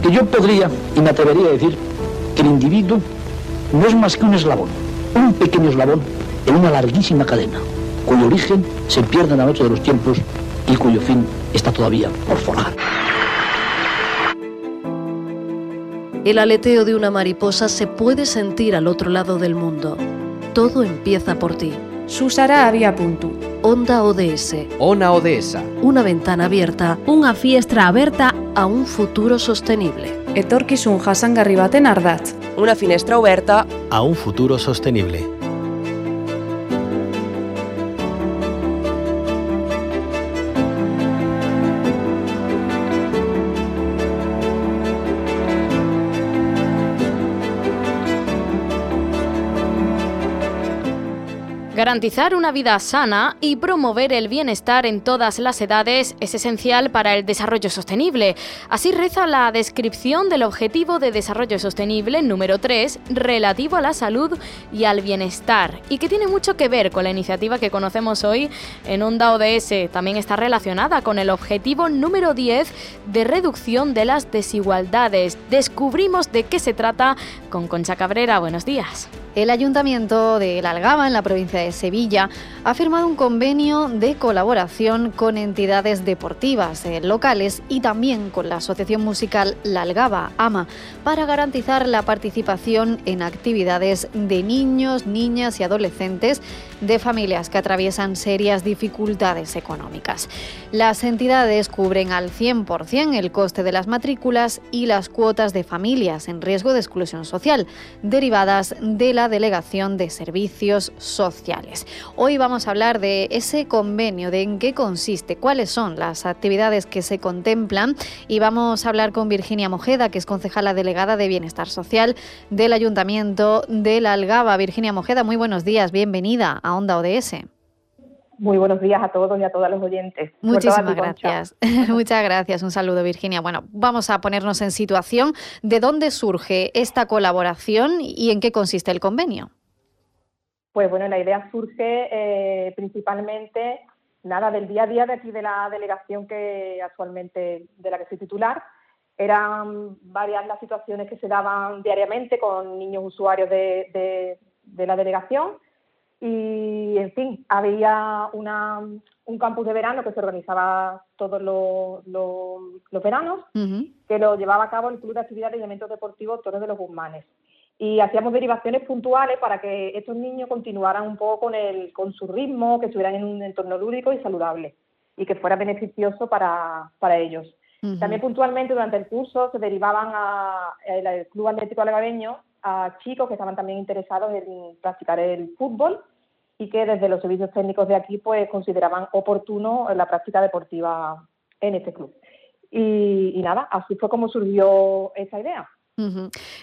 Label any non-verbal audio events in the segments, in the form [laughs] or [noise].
Porque yo podría y me atrevería a decir que el individuo no es más que un eslabón, un pequeño eslabón en una larguísima cadena, cuyo origen se pierde en la noche de los tiempos y cuyo fin está todavía por forjar. El aleteo de una mariposa se puede sentir al otro lado del mundo. Todo empieza por ti. Susara había punto. Onda ODS. Ona ODS. Una ventana abierta Unha fiestra aberta a un futuro sostenible. Etorkizun jasangarri baten ardatz. Una finestra oberta A un futuro sostenible. Garantizar una vida sana y promover el bienestar en todas las edades es esencial para el desarrollo sostenible. Así reza la descripción del Objetivo de Desarrollo Sostenible número 3 relativo a la salud y al bienestar y que tiene mucho que ver con la iniciativa que conocemos hoy en Onda ODS. También está relacionada con el Objetivo número 10 de reducción de las desigualdades. Descubrimos de qué se trata con Concha Cabrera. Buenos días. El Ayuntamiento de La Algaba, en la provincia de Sevilla, ha firmado un convenio de colaboración con entidades deportivas eh, locales y también con la Asociación Musical La Algaba, AMA, para garantizar la participación en actividades de niños, niñas y adolescentes de familias que atraviesan serias dificultades económicas. Las entidades cubren al 100% el coste de las matrículas y las cuotas de familias en riesgo de exclusión social, derivadas de la Delegación de Servicios Sociales. Hoy vamos a hablar de ese convenio, de en qué consiste, cuáles son las actividades que se contemplan y vamos a hablar con Virginia Mojeda, que es concejala delegada de Bienestar Social del Ayuntamiento de La Algaba. Virginia Mojeda, muy buenos días, bienvenida a Onda ODS. Muy buenos días a todos y a todas los oyentes. Muchísimas gracias. [laughs] Muchas gracias. Un saludo, Virginia. Bueno, vamos a ponernos en situación de dónde surge esta colaboración y en qué consiste el convenio. Pues bueno, la idea surge eh, principalmente nada del día a día de aquí de la delegación que actualmente de la que soy titular. Eran varias las situaciones que se daban diariamente con niños usuarios de, de- de la delegación y, en fin, había una- un campus de verano que se organizaba todos los, los- los veranos que lo llevaba a cabo el Club de Actividades y Eventos Deportivos Torres de los Guzmanes. Y hacíamos derivaciones puntuales para que estos niños continuaran un poco con, el, con su ritmo, que estuvieran en un entorno lúdico y saludable y que fuera beneficioso para, para ellos. También puntualmente durante el curso se derivaban a- al Club Atlético Algabeño a chicos que estaban también interesados en practicar el fútbol y que desde los servicios técnicos de aquí pues consideraban oportuno la práctica deportiva en este club. Y, y nada, así fue como surgió esa idea.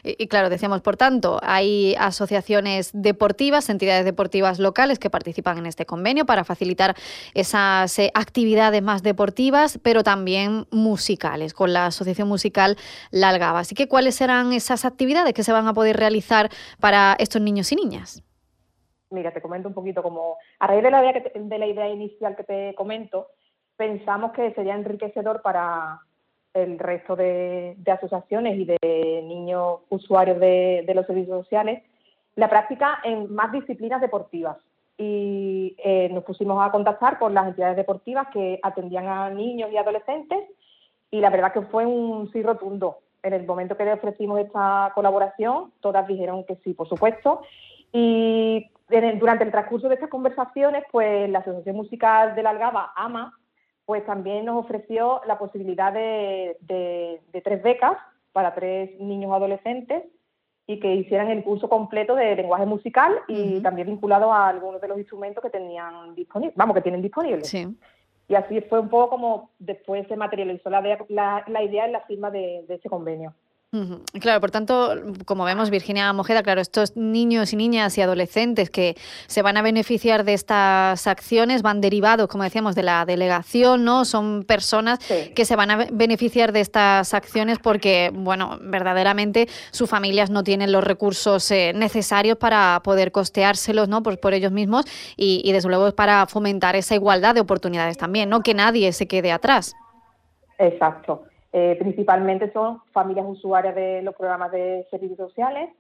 Y claro, decíamos, por tanto, hay asociaciones deportivas, entidades deportivas locales que participan en este convenio para facilitar esas eh, actividades más deportivas, pero también musicales, con la Asociación Musical La Algaba. Así que, ¿cuáles serán esas actividades que se van a poder realizar para estos niños y niñas? Mira, te comento un poquito como a raíz de la idea, que te- de la idea inicial que te comento, pensamos que sería enriquecedor para el resto de, de asociaciones y de niños usuarios de, de los servicios sociales la práctica en más disciplinas deportivas. Y eh, nos pusimos a contactar con las entidades deportivas que atendían a niños y adolescentes y la verdad que fue un sí rotundo. En el momento que le ofrecimos esta colaboración, todas dijeron que sí, por supuesto. Y en el- durante el transcurso de estas conversaciones, pues la Asociación Musical de la Algaba, AMA, pues también nos ofreció la posibilidad de, de- de tres becas para tres niños adolescentes y que hicieran el curso completo de lenguaje musical y también vinculado a algunos de los instrumentos que tenían disponibles, vamos, que tienen disponibles. Sí. Y así fue un poco como después se materializó la, la, la idea en la firma de, de ese convenio. Claro, por tanto, como vemos, Virginia Mojeda, claro, estos niños y niñas y adolescentes que se van a beneficiar de estas acciones van derivados, como decíamos, de la delegación, ¿no? Son personas Sí. que se van a be- beneficiar de estas acciones porque, bueno, verdaderamente sus familias no tienen los recursos eh, necesarios para poder costeárselos, ¿no? Pues por ellos mismos y, y, desde luego es para fomentar esa igualdad de oportunidades también, ¿no? Que nadie se quede atrás. Exacto. Eh, principalmente son familias usuarias de los programas de servicios sociales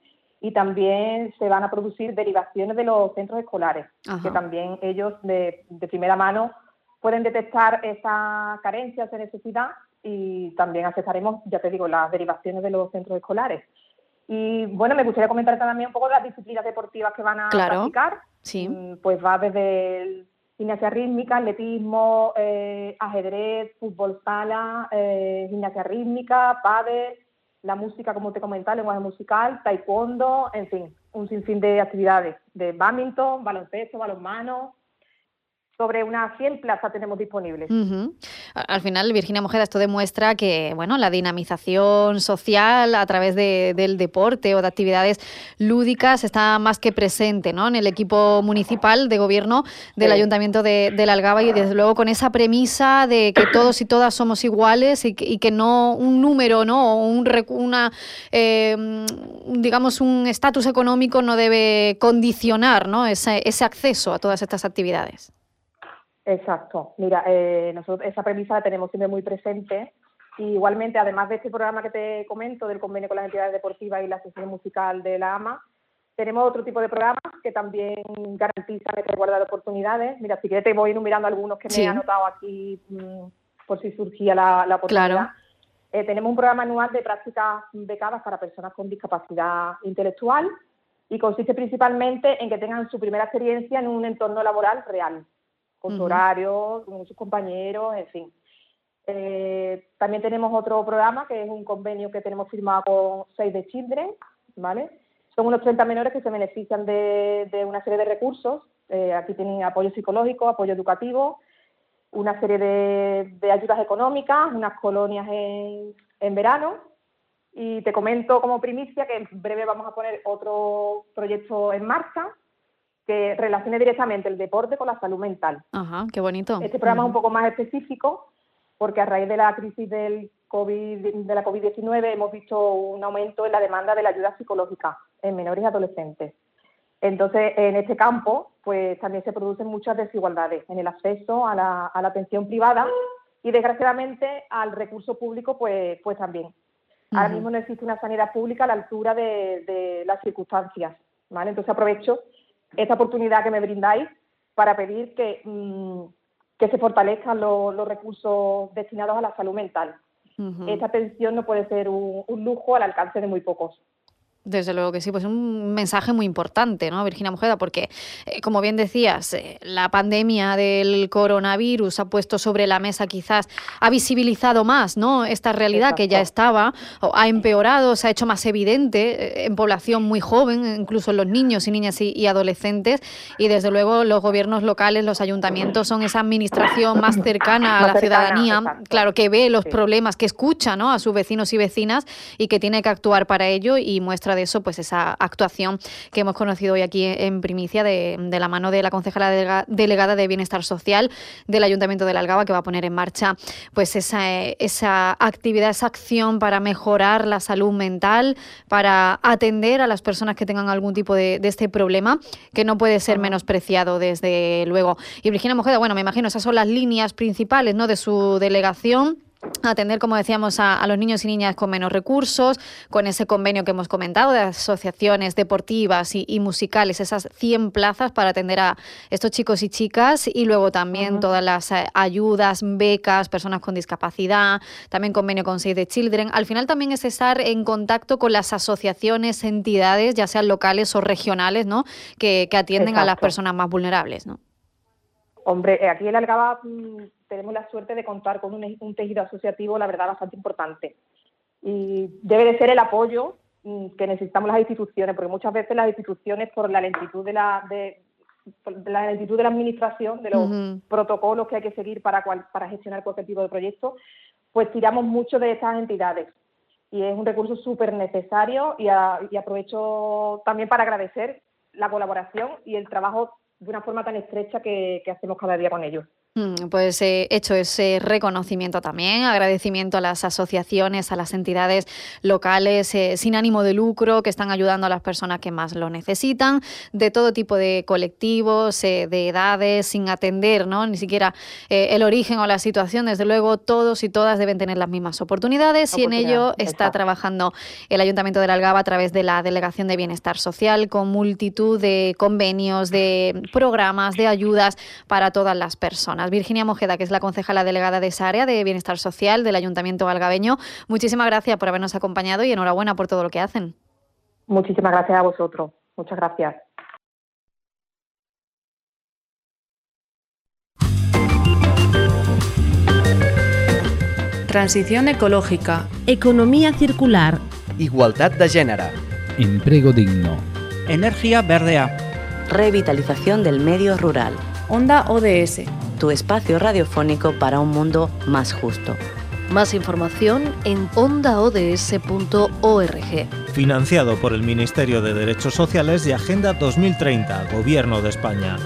y también se van a producir derivaciones de los centros escolares, que también ellos de, primera mano pueden detectar esa carencia, esa necesidad y también aceptaremos, ya te digo, las derivaciones de los centros escolares. Y bueno, me gustaría comentar también un poco las disciplinas deportivas que van a practicar. Sí. Mm, pues va desde el gimnasia rítmica, atletismo, eh, ajedrez, fútbol sala, eh, gimnasia rítmica, pádel, la música, como te comentaba, lenguaje musical, taekwondo, en fin, un sinfín de actividades de badminton, baloncesto, balonmano, sobre unas 100 plazas tenemos disponibles. Al final, Virginia Mojeda, esto demuestra que bueno, la dinamización social a través del deporte o de actividades lúdicas está más que presente ¿no? en el equipo municipal de gobierno del Ayuntamiento de, la Algaba y desde luego con esa premisa de que todos y todas somos iguales y que, no un número ¿no? o un, una, em, digamos un estatus económico no debe condicionar ¿no? ese acceso a todas estas actividades. Exacto. Mira, eh, nosotros esa premisa la tenemos siempre muy presente. Y igualmente, además de este programa que te comento del convenio con las entidades deportivas y la sesión musical de la AMA, tenemos otro tipo de programas que también garantizan esta igualdad de oportunidades. Mira, si quieres te voy enumerando algunos que me he anotado aquí mm, por si surgía la, oportunidad. Claro. Eh, tenemos un programa anual de prácticas becadas para personas con discapacidad intelectual y consiste principalmente en que tengan su primera experiencia en un entorno laboral real con su horario, con sus compañeros, en fin. Eh, también tenemos otro programa que es un convenio que tenemos firmado con Save the Children, ¿vale? Son unos 30 menores que se benefician de, una serie de recursos. Eh, aquí tienen apoyo psicológico, apoyo educativo, una serie de, ayudas económicas, unas colonias en, en verano. Y te comento como primicia que en breve vamos a poner otro proyecto en marcha que relacione directamente el deporte con la salud mental. Ajá, qué bonito. Este programa es un poco más específico porque a raíz de la crisis del COVID, de la COVID-19 hemos visto un aumento en la demanda de la ayuda psicológica en menores y adolescentes. Entonces, en este campo, pues también se producen muchas desigualdades en el acceso a la, atención privada y, desgraciadamente, al recurso público, pues, pues también. Ahora mismo no existe una sanidad pública a la altura de, de las circunstancias, ¿vale? Entonces aprovecho esta oportunidad que me brindáis para pedir que, mm, que se fortalezcan los recursos destinados a la salud mental. Esta atención no puede ser un, lujo al alcance de muy pocos. Desde luego que sí, pues un mensaje muy importante, ¿no, Virginia Mujeda? Porque, eh, como bien decías, eh, la pandemia del coronavirus ha puesto sobre la mesa, quizás ha visibilizado más, ¿no? Esta realidad que ya estaba, ha empeorado, se ha hecho más evidente eh, en población muy joven, incluso en los niños y niñas y, adolescentes. Y desde luego los gobiernos locales, los ayuntamientos son esa administración más cercana a la ciudadanía, claro, que ve los problemas, que escucha, ¿no? A sus vecinos y vecinas y que tiene que actuar para ello y muestra de eso, pues esa actuación que hemos conocido hoy aquí en primicia de, la mano de la concejala delegada de Bienestar Social del Ayuntamiento de la Algaba, que va a poner en marcha pues esa, esa actividad, esa acción para mejorar la salud mental, para atender a las personas que tengan algún tipo de, este problema, que no puede ser menospreciado desde luego. Y Virginia Mojeda, bueno, me imagino esas son las líneas principales ¿no? de su delegación atender, como decíamos, a, los niños y niñas con menos recursos, con ese convenio que hemos comentado de asociaciones deportivas y, musicales, esas 100 plazas para atender a estos chicos y chicas y luego también todas las eh, ayudas, becas, personas con discapacidad, también convenio con Save the Children. Al final también es estar en contacto con las asociaciones, entidades, ya sean locales o regionales, ¿no? que, atienden a las personas más vulnerables. ¿no? Hombre, eh, aquí en Algaba mm, tenemos la suerte de contar con un, tejido asociativo, la verdad, bastante importante. Y debe de ser el apoyo mm, que necesitamos las instituciones, porque muchas veces las instituciones, por la lentitud de la, de, la lentitud de la administración, de los protocolos que hay que seguir para, para gestionar cualquier tipo de proyecto, pues tiramos mucho de estas entidades. Y es un recurso súper necesario y, y aprovecho también para agradecer la colaboración y el trabajo de una forma tan estrecha que, hacemos cada día con ellos. Mm, pues he eh, hecho ese reconocimiento también, agradecimiento a las asociaciones, a las entidades locales eh, sin ánimo de lucro que están ayudando a las personas que más lo necesitan, de todo tipo de colectivos, eh, de edades, sin atender ¿no? ni siquiera el origen o la situación. Desde luego, todos y todas deben tener las mismas oportunidades y en ello está trabajando el Ayuntamiento de la Algaba a través de la Delegación de Bienestar Social con multitud de convenios, de programas, de ayudas para todas las personas. Virginia Mojeda, que es la concejala delegada de esa área de Bienestar Social del Ayuntamiento Galgabeño. Muchísimas gracias por habernos acompañado y enhorabuena por todo lo que hacen. Muchísimas gracias a vosotros. Muchas gracias. Transición ecológica. Economía circular. Igualdad de género. Empleo digno. Energía verdea. Revitalización del medio rural. Onda ODS tu espacio radiofónico para un mundo más justo. Más información en ondaods.org. Financiado por el Ministerio de Derechos Sociales y Agenda 2030, Gobierno de España.